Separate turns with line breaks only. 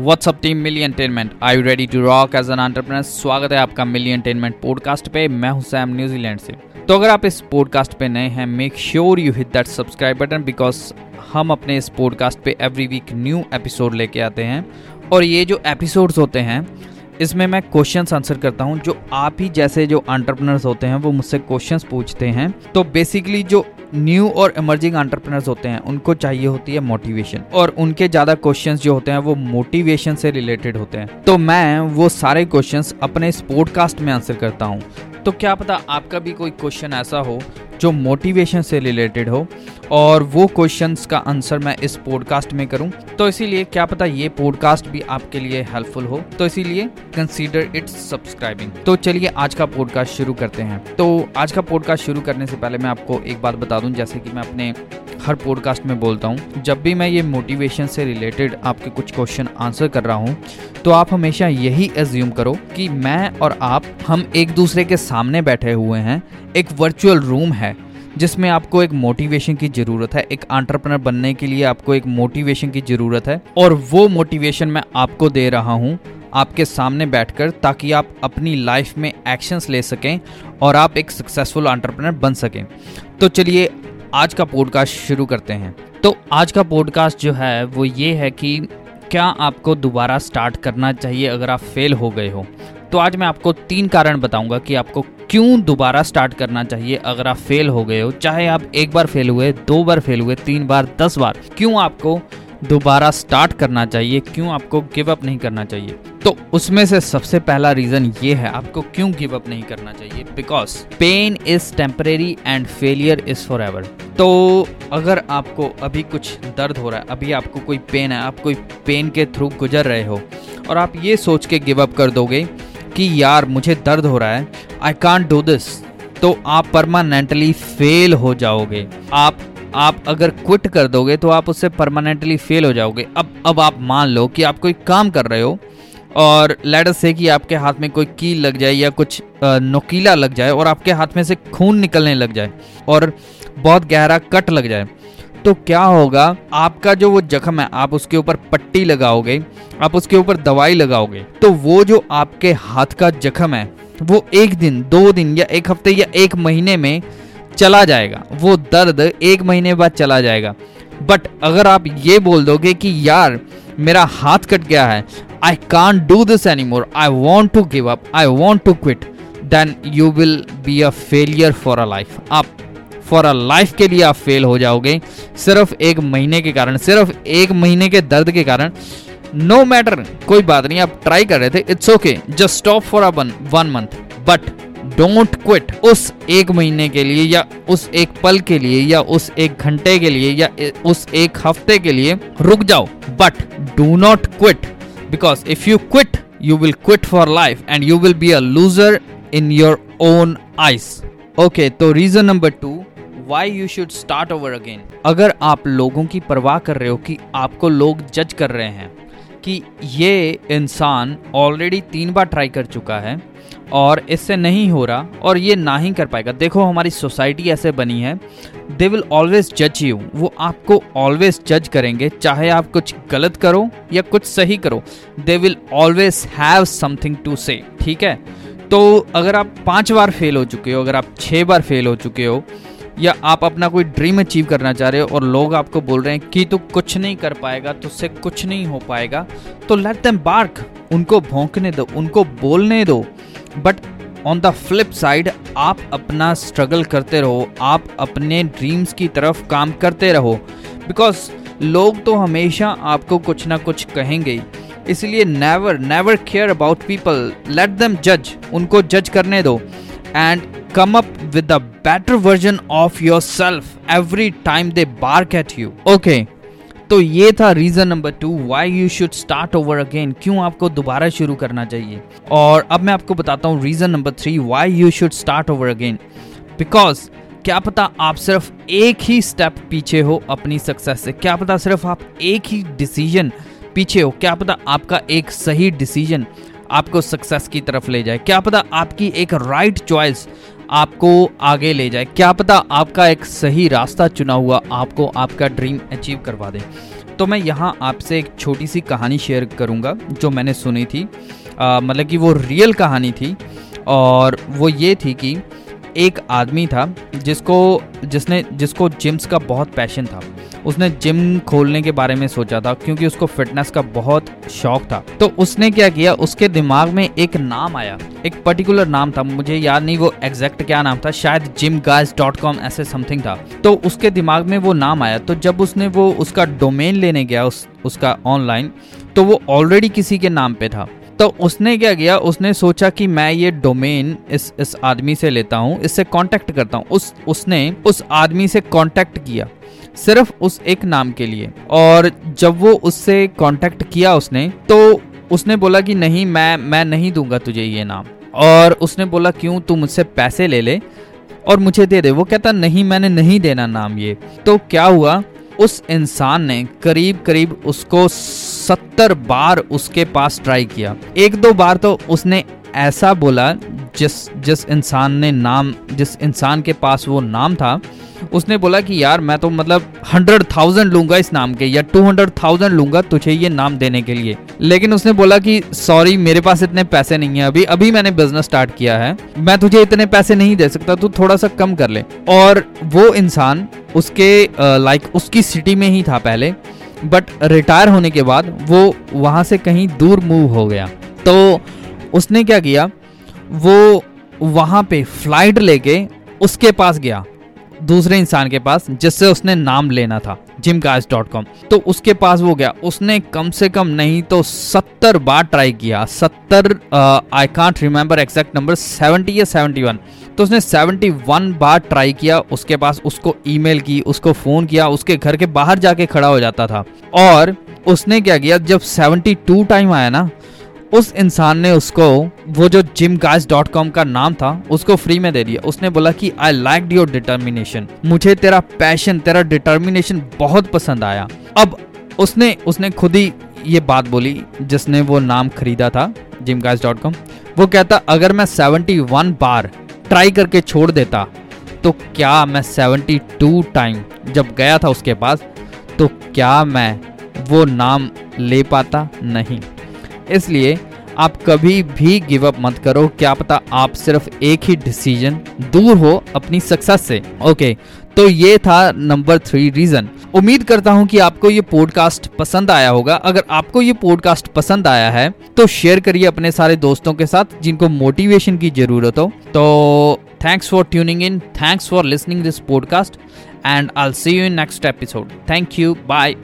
WhatsApp team milli entertainment I ready to rock as an entrepreneur स्वागत है आपका मिली attainment podcast पे। मैं हूँ सैम न्यूजीलैंड से। तो अगर आप इस पॉडकास्ट पे नए हैं make sure you hit that subscribe button because हम अपने इस पॉडकास्ट पे एवरी वीक न्यू एपिसोड लेके आते हैं। और ये जो एपिसोड्स होते हैं, इसमें मैं क्वेश्चंस आंसर करता हूँ। जो आप ही जैसे जो एंटरप्रेनर्स होते हैं, वो मुझसे क्वेश्चंस पूछते हैं। तो बेसिकली जो न्यू और इमर्जिंग एंटरप्रेनर्स होते हैं, उनको चाहिए होती है मोटिवेशन और उनके ज़्यादा क्वेश्चंस जो होते हैं, वो मोटिवेशन से रिलेटेड होते हैं। तो मैं वो सारे क्वेश्चंस अपने इस पॉडकास्ट में आंसर करता हूँ। तो क्या पता आपका भी कोई क्वेश्चन ऐसा हो जो मोटिवेशन से रिलेटेड हो, और वो क्वेश्चंस का आंसर मैं इस पॉडकास्ट में करूँ। तो इसीलिए क्या पता ये पॉडकास्ट भी आपके लिए हेल्पफुल हो। तो इसीलिए कंसीडर इट्स सब्सक्राइबिंग तो चलिए आज का पॉडकास्ट शुरू करते हैं। तो आज का पॉडकास्ट शुरू करने से पहले मैं आपको एक बात बता दूँ, जैसे कि मैं अपने हर पॉडकास्ट में बोलता हूँ। जब भी मैं ये मोटिवेशन से रिलेटेड आपके कुछ क्वेश्चन आंसर कर रहा हूँ तो आप हमेशा यही एज्यूम करो कि मैं और आप हम एक दूसरे के सामने बैठे हुए हैं। एक वर्चुअल रूम है, जिसमें आपको एक मोटिवेशन की ज़रूरत है। एक आंट्रप्रनर बनने के लिए आपको एक मोटिवेशन की ज़रूरत है। और वो मोटिवेशन मैं आपको दे रहा हूँ आपके सामने बैठकर, ताकि आप अपनी लाइफ में एक्शंस ले सकें और आप एक सक्सेसफुल आंट्रप्रनर बन सकें। तो चलिए आज का पॉडकास्ट शुरू करते हैं। तो आज का पॉडकास्ट जो है, वो ये है कि क्या आपको दोबारा स्टार्ट करना चाहिए अगर आप फेल हो गए हो? तो आज मैं आपको तीन कारण बताऊँगा कि आपको क्यों दोबारा स्टार्ट करना चाहिए अगर आप फेल हो गए हो। चाहे आप एक बार फेल हुए, दो बार फेल हुए, तीन बार, दस बार, क्यों आपको दोबारा स्टार्ट करना चाहिए? क्यों आपको गिव अप नहीं करना चाहिए? तो उसमें से सबसे पहला रीजन ये है, आपको क्यों गिव अप नहीं करना चाहिए? Because pain is temporary and failure is forever तो अगर आपको अभी कुछ दर्द हो रहा है, अभी आपको कोई पेन है, आप कोई पेन के थ्रू गुजर रहे हो, और आप ये सोच के गिव अप कर दोगे कि यार, मुझे दर्द हो रहा है आई कांट डू दिस तो आप परमानेंटली फेल हो जाओगे। आप आप अगर क्विट कर दोगे तो आप उससे परमानेंटली फेल हो जाओगे। अब अब आप मान लो कि आप कोई काम कर रहे हो और लेटर से कि आपके हाथ में कोई कील लग जाए या कुछ नोकीला लग जाए और आपके हाथ में से खून निकलने लग जाए और बहुत गहरा कट लग जाए तो क्या होगा? आपका जो वो जख्म है, आप उसके ऊपर पट्टी लगाओगे, आप उसके ऊपर दवाई लगाओगे तो वो जो आपके हाथ का जख्म है, वो एक दिन, दो दिन या एक हफ़्ते या एक महीने में चला जाएगा। वो दर्द एक महीने बाद चला जाएगा। बट अगर आप ये बोल दोगे कि, यार, मेरा हाथ कट गया है can't do this anymore I want to give up I want to quit then you will be a failure for a life आप फॉर अ लाइफ के लिए आप फेल हो जाओगे। सिर्फ़ एक महीने के कारण, सिर्फ़ एक महीने के दर्द के कारण। नो no मैटर कोई बात नहीं, आप ट्राई कर रहे थे it's okay just stop for a one month but don't quit उस एक महीने के लिए या उस एक पल के लिए या उस एक घंटे के लिए या उस एक हफ़्ते के लिए रुक जाओ। But do not quit because if you quit you will quit for life and you will be a loser in your own eyes okay तो reason number two why you should start over again अगर आप लोगों की परवाह कर रहे हो कि आपको लोग जज कर रहे हैं कि ये इंसान ऑलरेडी तीन बार ट्राई कर चुका है और इससे नहीं हो रहा और ये ना ही कर पाएगा। देखो, हमारी सोसाइटी ऐसे बनी है। दे विल ऑलवेज जज यू वो आपको ऑलवेज जज करेंगे, चाहे आप कुछ गलत करो या कुछ सही करो। They will always have something to say ठीक है? तो अगर आप पाँच बार फेल हो चुके हो, अगर आप छह बार फेल हो चुके हो या आप अपना कोई ड्रीम अचीव करना चाह रहे हो और लोग आपको बोल रहे हैं कि तू कुछ नहीं कर पाएगा, तुझसे कुछ नहीं हो पाएगा तो लेट देम बार्क उनको भोंकने दो, उनको बोलने दो। But on the flip side आप अपना स्ट्रगल करते रहो, आप अपने ड्रीम्स की तरफ़ काम करते रहो। बिकॉज़ लोग तो हमेशा आपको कुछ ना कुछ कहेंगे इसलिए never never care about people let them जज उनको जज करने दो। End up with the better version of yourself every time they bark at you okay तो ये था reason number two why you should start over again क्यों आपको दोबारा शुरू करना चाहिए? और अब मैं आपको बताता हूँ reason number three why you should start over again because क्या पता आप सिर्फ़ एक ही स्टेप पीछे हो अपनी सक्सेस से? क्या पता सिर्फ़ आप एक ही डिसीज़न पीछे हो? क्या पता आपका एक सही डिसीज़न आपको सक्सेस की तरफ़ ले जाए? क्या पता आपकी एक राइट right चॉइस आपको आगे ले जाए। क्या पता आपका एक सही रास्ता चुना हुआ आपको आपका ड्रीम अचीव करवा दे। तो मैं यहाँ आपसे एक छोटी सी कहानी शेयर करूँगा, जो मैंने सुनी थी। मतलब कि वो रियल कहानी थी, और वो ये थी कि एक आदमी था जिसको, जिसने, जिसको जिम्स का बहुत पैशन था। उसने जिम खोलने के बारे में सोचा था क्योंकि उसको फिटनेस का बहुत शौक था। तो उसने क्या किया? उसके दिमाग में एक नाम आया। एक पर्टिकुलर नाम था। मुझे याद नहीं वो एग्जैक्ट क्या नाम था। शायद जिम गाइज़ डॉट कॉम ऐसे समथिंग था। तो उसके दिमाग में वो नाम आया। तो जब उसने वो उसका डोमेन लेने गया, उस, उसका ऑनलाइन तो वो ऑलरेडी किसी के नाम पे था। तो उसने क्या किया? उसने सोचा कि मैं ये डोमेन इस इस आदमी से लेता हूँ, इससे कांटेक्ट करता हूँ। उस, उसने उस आदमी से कांटेक्ट किया। सिर्फ़ उस एक नाम के लिए। और जब वो उससे कांटेक्ट किया उसने तो उसने बोला कि नहीं, मैं मैं नहीं दूँगा तुझे ये नाम। और उसने बोला, क्यों, तू मुझसे पैसे ले ले और मुझे दे दे। वो कहता, नहीं, मैंने नहीं देना नाम ये। तो क्या हुआ? उस इंसान ने करीब करीब उसको सत्तर बार उसके पास ट्राई किया। एक दो बार तो उसने ऐसा बोला, जिस जिस इंसान ने नाम, जिस इंसान के पास वो नाम था उसने बोला कि यार, मैं तो मतलब हंड्रेड थाउज़ेंड लूँगा इस नाम के, या टू हंड्रेड थाउज़ेंड लूँगा तुझे ये नाम देने के लिए। लेकिन उसने बोला कि सॉरी मेरे पास इतने पैसे नहीं है अभी अभी मैंने बिज़नेस स्टार्ट किया है, मैं तुझे इतने पैसे नहीं दे सकता, तू थोड़ा सा कम कर ले। और वो इंसान उसके लाइक उसकी सिटी में ही था पहले बट रिटायर होने के बाद वो वहाँ से कहीं दूर मूव हो गया। तो उसने क्या किया? वो वहाँ पे फ़्लाइट लेके उसके पास गया। दूसरे इंसान के पास, जिससे उसने नाम लेना था जिम तो उसके पास वो गया। उसने कम से कम नहीं तो सत्तर बार ट्राई किया। सत्तर I can't remember exact number seventy या सेवेंटी वन तो उसने सेवेंटी वन बार ट्राई किया। उसके पास उसको ईमेल की, उसको फ़ोन किया। उसके घर के बाहर जाके खड़ा हो जाता था। और उसने क्या किया? जब सेवेंटी टू टाइम आया ना उस इंसान ने उसको, वो जो जिम गाइस डॉट कॉम का नाम था, उसको फ्री में दे दिया। उसने बोला कि आई लाइक योर डिटर्मिनेशन मुझे तेरा पैशन तेरा डिटर्मिनेशन बहुत पसंद आया। अब उसने उसने खुद ही ये बात बोली, जिसने वो नाम खरीदा था जिम गाइस डॉट कॉम वो कहता, अगर मैं सेवेंटी वन बार ट्राई करके छोड़ देता तो क्या मैं सेवेंटी टू टाइम जब गया था उसके पास तो क्या मैं वो नाम ले पाता? नहीं। इसलिए आप कभी भी गिव अप मत करो। क्या पता आप सिर्फ़ एक ही डिसीज़न दूर हो अपनी सक्सेस से। ओके तो ये था नंबर थ्री रीजन उम्मीद करता हूँ कि आपको ये पॉडकास्ट पसंद आया होगा। अगर आपको ये पॉडकास्ट पसंद आया है तो शेयर करिए अपने सारे दोस्तों के साथ जिनको मोटिवेशन की ज़रूरत हो। तो thanks for tuning in thanks for listening this podcast and I see you in next episode thank you bye